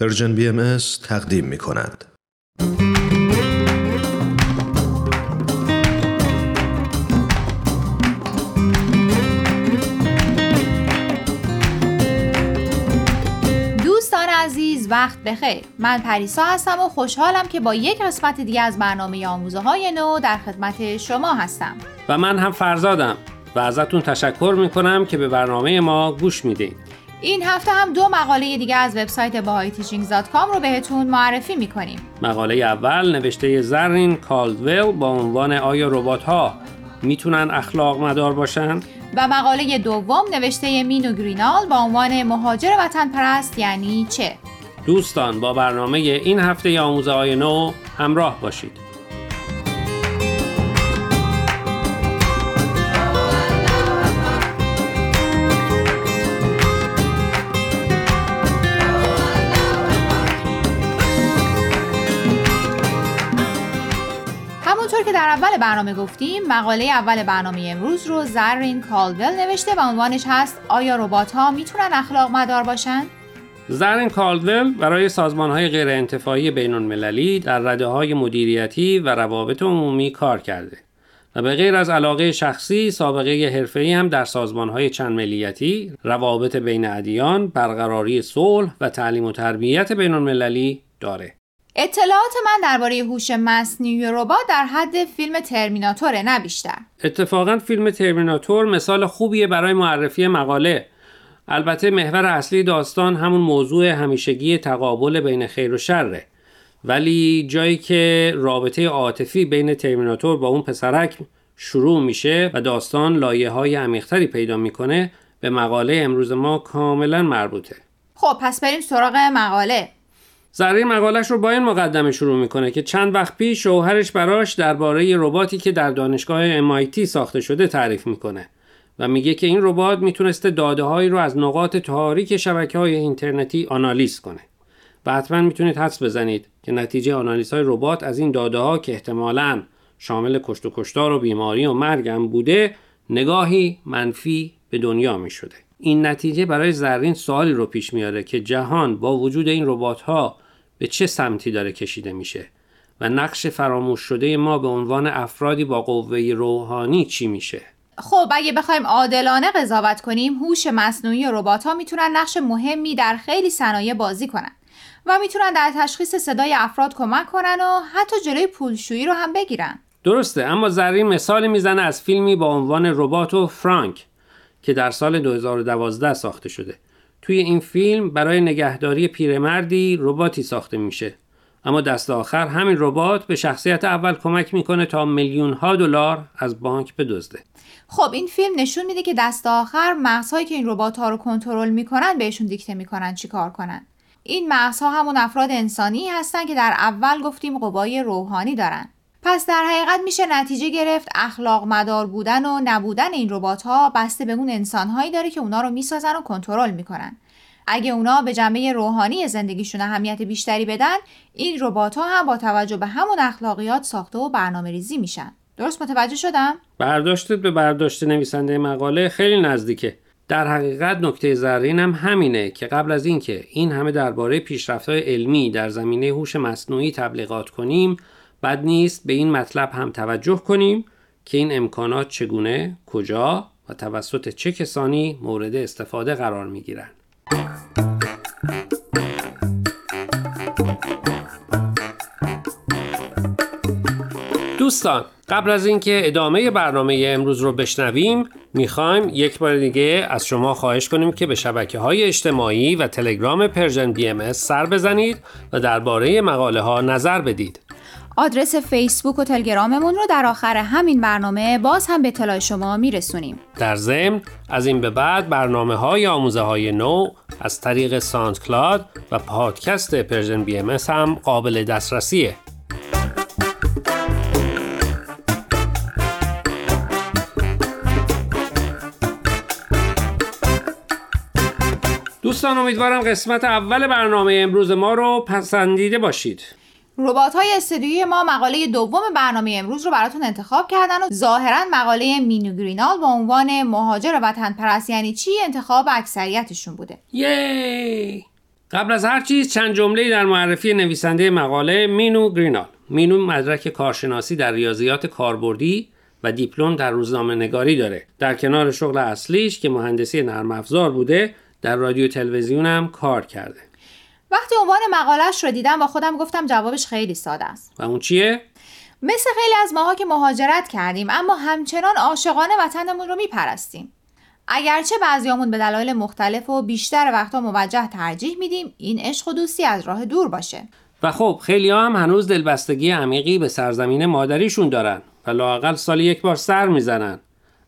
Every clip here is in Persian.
Persian BMS تقدیم می کند. دوستان عزیز وقت بخیر. من پریسا هستم و خوشحالم که با یک قسمت دیگه از برنامه آموزه های نو در خدمت شما هستم. و من هم فرزادم و ازتون تشکر می‌کنم که به برنامه ما گوش میدین این هفته هم دو مقاله دیگه از وبسایت bahayteachings.com رو بهتون معرفی می‌کنیم مقاله اول نوشته زرین کالدویل با عنوان آیا ربات ها می‌تونن اخلاق مدار باشن؟ و مقاله دوم نوشته مینو گرینال با عنوان مهاجر وطن پرست یعنی چه؟ دوستان با برنامه این هفته آموزه های نو همراه باشید اول برنامه گفتیم مقاله اول برنامه امروز رو زرین کالول نوشته و عنوانش هست آیا ربات ها می‌تونن اخلاق مدار باشن؟ زرین کالدول برای سازمان های غیر انتفاعی بین المللی در رده های مدیریتی و روابط عمومی کار کرده و به غیر از علاقه شخصی سابقه حرفه‌ای هم در سازمان های چند ملیتی، روابط بین ادیان، برقراری صلح و تعلیم و تربیت بین المللی داره. اطلاعات من درباره هوش مصنوعی ربات در حد فیلم ترمیناتوره نه بیشتر. اتفاقا فیلم ترمیناتور مثال خوبیه برای معرفی مقاله البته محور اصلی داستان همون موضوع همیشگی تقابل بین خیر و شره ولی جایی که رابطه عاطفی بین ترمیناتور با اون پسرک شروع میشه و داستان لایه های عمیقتری پیدا می‌کنه به مقاله امروز ما کاملا مربوطه خب پس بریم سراغ مقاله. زرین مقالش رو با این مقدمه شروع می‌کنه که چند وقت پیش شوهرش براش درباره رباتی که در دانشگاه MIT ساخته شده تعریف می‌کنه و میگه که این ربات می‌تونسته داده هایی رو از نقاط تاریک شبکه های اینترنتی آنالیز کنه و حتما می‌تونید حدس بزنید که نتیجه آنالیز های ربات از این داده ها که احتمالاً شامل کشت و کشتار و بیماری و مرگ هم بوده نگاهی منفی به دنیا می شده. این نتیجه برای زرین سوالی رو پیش میاره که جهان با وجود این ربات ها به چه سمتی داره کشیده میشه و نقش فراموش شده ما به عنوان افرادی با قوه روحانی چی میشه؟ خب اگه بخوایم عادلانه قضاوت کنیم هوش مصنوعی ربات ها می‌تونن نقش مهمی در خیلی صنایع بازی کنن و می‌تونن در تشخیص صدای افراد کمک کنن و حتی جلوی پولشویی رو هم بگیرن. درسته اما زرین مثالی می‌زنه از فیلمی با عنوان ربات و فرانک که در سال 2012 ساخته شده. توی این فیلم برای نگهداری پیرمردی رباتی ساخته میشه. اما دست آخر همین ربات به شخصیت اول کمک می‌کنه تا میلیون ها دلار از بانک بدزده. خب این فیلم نشون میده که دست آخر مغزهایی که این ربات ها رو کنترل می‌کنن بهشون دیکته می‌کنن چیکار کنن. این مغزها همون افراد انسانی هستن که در اول گفتیم قوای روحانی دارن. پس در حقیقت میشه نتیجه گرفت اخلاق مدار بودن و نبودن این ربات ها بسته به اون انسان هایی داره که اونا رو می‌سازن و کنترل می‌کنن. اگه اونا به جنبه روحانی زندگیشون اهمیت بیشتری بدن این ربات ها هم با توجه به همون اخلاقیات ساخته و برنامه ریزی میشن. درست متوجه شدم؟ برداشتت به برداشت نویسنده مقاله خیلی نزدیکه. در حقیقت نکته زرین هم همینه که قبل از اینکه این همه درباره پیشرفت‌های علمی در زمینه هوش مصنوعی تبلیغات کنیم بد نیست به این مطلب هم توجه کنیم که این امکانات چگونه، کجا و توسط چه کسانی مورد استفاده قرار می گیرند. دوستان قبل از اینکه ادامه برنامه امروز رو بشنویم می‌خوایم یک بار دیگه از شما خواهش کنیم که به شبکه های اجتماعی و تلگرام Persian BMS سر بزنید و درباره مقاله ها نظر بدید آدرس فیسبوک و تلگراممون رو در آخر همین برنامه باز هم به اطلاع شما میرسونیم. در ضمن از این به بعد برنامه های آموزه های نو از طریق SoundCloud و پادکست Persian BMS هم قابل دسترسیه. دوستان امیدوارم قسمت اول برنامه امروز ما رو پسندیده باشید. ربات های استدیوی ما مقاله دوم برنامه امروز رو براتون انتخاب کردن و ظاهرا مقاله مینو گرینال با عنوان مهاجر وطن پرست یعنی چی انتخاب اکثریتشون بوده. یی! قبل از هر چیز چند جمله در معرفی نویسنده مقاله مینو گرینال. مینو مدرک کارشناسی در ریاضیات کاربردی و دیپلم در روزنامه نگاری داره. در کنار شغل اصلیش که مهندسی نرم افزار بوده در رادیو تلویزیون هم کار کرده. وقتی عنوان مقالش رو دیدم با خودم گفتم جوابش خیلی ساده است. و اون چیه؟ مثل خیلی از ماها که مهاجرت کردیم اما همچنان عاشقانه وطنمون رو میپرستیم. اگرچه بعضیامون به دلایل مختلف و بیشتر وقتا موجه ترجیح میدیم این عشق و دوستی از راه دور باشه. و خب خیلی هم هنوز دلبستگی عمیقی به سرزمین مادریشون دارن و لاقل سالی یک بار سر می‌زنن.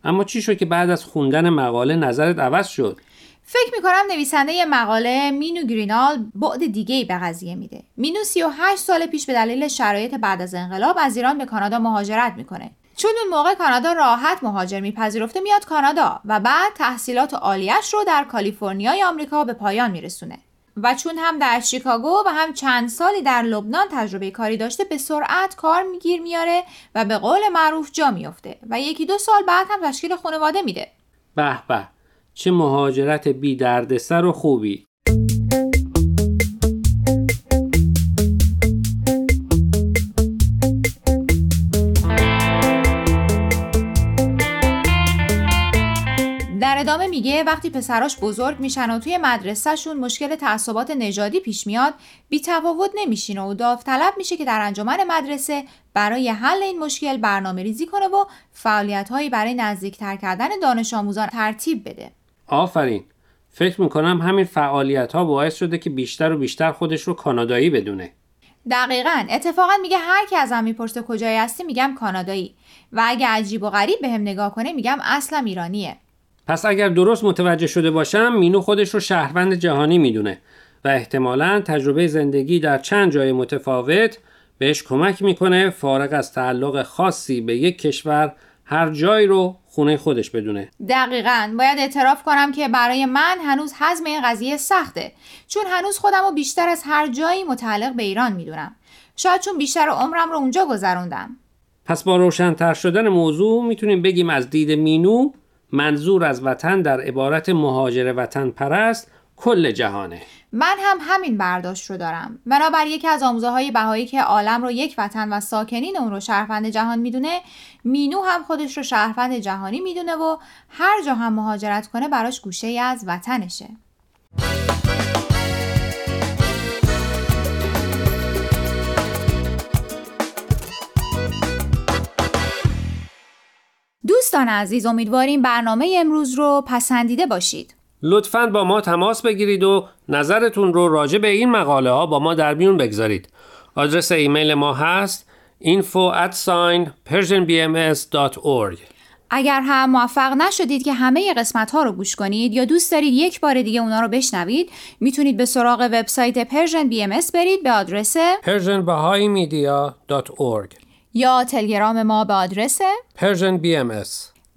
اما چی شد که بعد از خوندن مقاله نظرت عوض شد؟ فکر می‌کنم نویسنده مقاله مینو گرینال بعد دیگه ای به قضیه میده. مینو 38 سال پیش به دلیل شرایط بعد از انقلاب از ایران به کانادا مهاجرت می‌کنه. چون اون موقع کانادا راحت مهاجر میپذیرفته میاد کانادا و بعد تحصیلات عالیش رو در کالیفرنیای آمریکا به پایان میرسونه. و چون هم در شیکاگو و هم چند سالی در لبنان تجربه کاری داشته به سرعت کار میگیر میاره و به قول معروف جا میفته و یکی دو سال بعد هم تشکیل خانواده میده به به چه مهاجرت بی دردسر و خوبی. در ادامه میگه وقتی پسراش بزرگ میشن و توی مدرسهشون مشکل تعصبات نژادی پیش میاد بی تفاوت نمیشینه و داوطلب میشه که در انجمن مدرسه برای حل این مشکل برنامه ریزی کنه و فعالیت برای نزدیکتر کردن دانش آموزان ترتیب بده. آفرین. فکر می‌کنم همین فعالیت ها باعث شده که بیشتر و بیشتر خودش رو کانادایی بدونه. دقیقا. اتفاقا میگه هر کی ازم می‌پرسه کجایی هستی میگم کانادایی. و اگه عجیب و غریب بهم نگاه کنه میگم اصلا ایرانیه. پس اگر درست متوجه شده باشم مینو خودش رو شهروند جهانی می‌دونه و احتمالا تجربه زندگی در چند جای متفاوت بهش کمک می‌کنه فارغ از تعلق خاصی به یک کشور هر جایی رو خونه خودش بدونه. دقیقا. باید اعتراف کنم که برای من هنوز حزم این قضیه سخته. چون هنوز خودم رو بیشتر از هر جایی متعلق به ایران می‌دونم. شاید چون بیشتر عمرم رو اونجا گذروندم. پس با روشنتر شدن موضوع می‌تونیم بگیم از دید مینو منظور از وطن در عبارت مهاجر وطن پرست کل جهانه. من هم همین برداشت رو دارم. بنابر یکی از آموزه های بهایی که عالم رو یک وطن و ساکنین اون رو شهروند جهان می‌دونه مینو هم خودش رو شهروند جهانی می‌دونه و هر جا هم مهاجرت کنه براش گوشه ای از وطنشه. دوستان عزیز امیدواریم برنامه امروز رو پسندیده باشید. لطفا با ما تماس بگیرید و نظرتون رو راجع به این مقاله ها با ما در میون بگذارید. آدرس ایمیل ما هست info at sign persianbms.org اگر هم موفق نشدید که همه قسمت ها رو گوش کنید یا دوست دارید یک بار دیگه اونا رو بشنوید می‌تونید به سراغ وبسایت Persian BMS برید به آدرس persianbahaimedia.org یا تلگرام ما به آدرس Persian BMS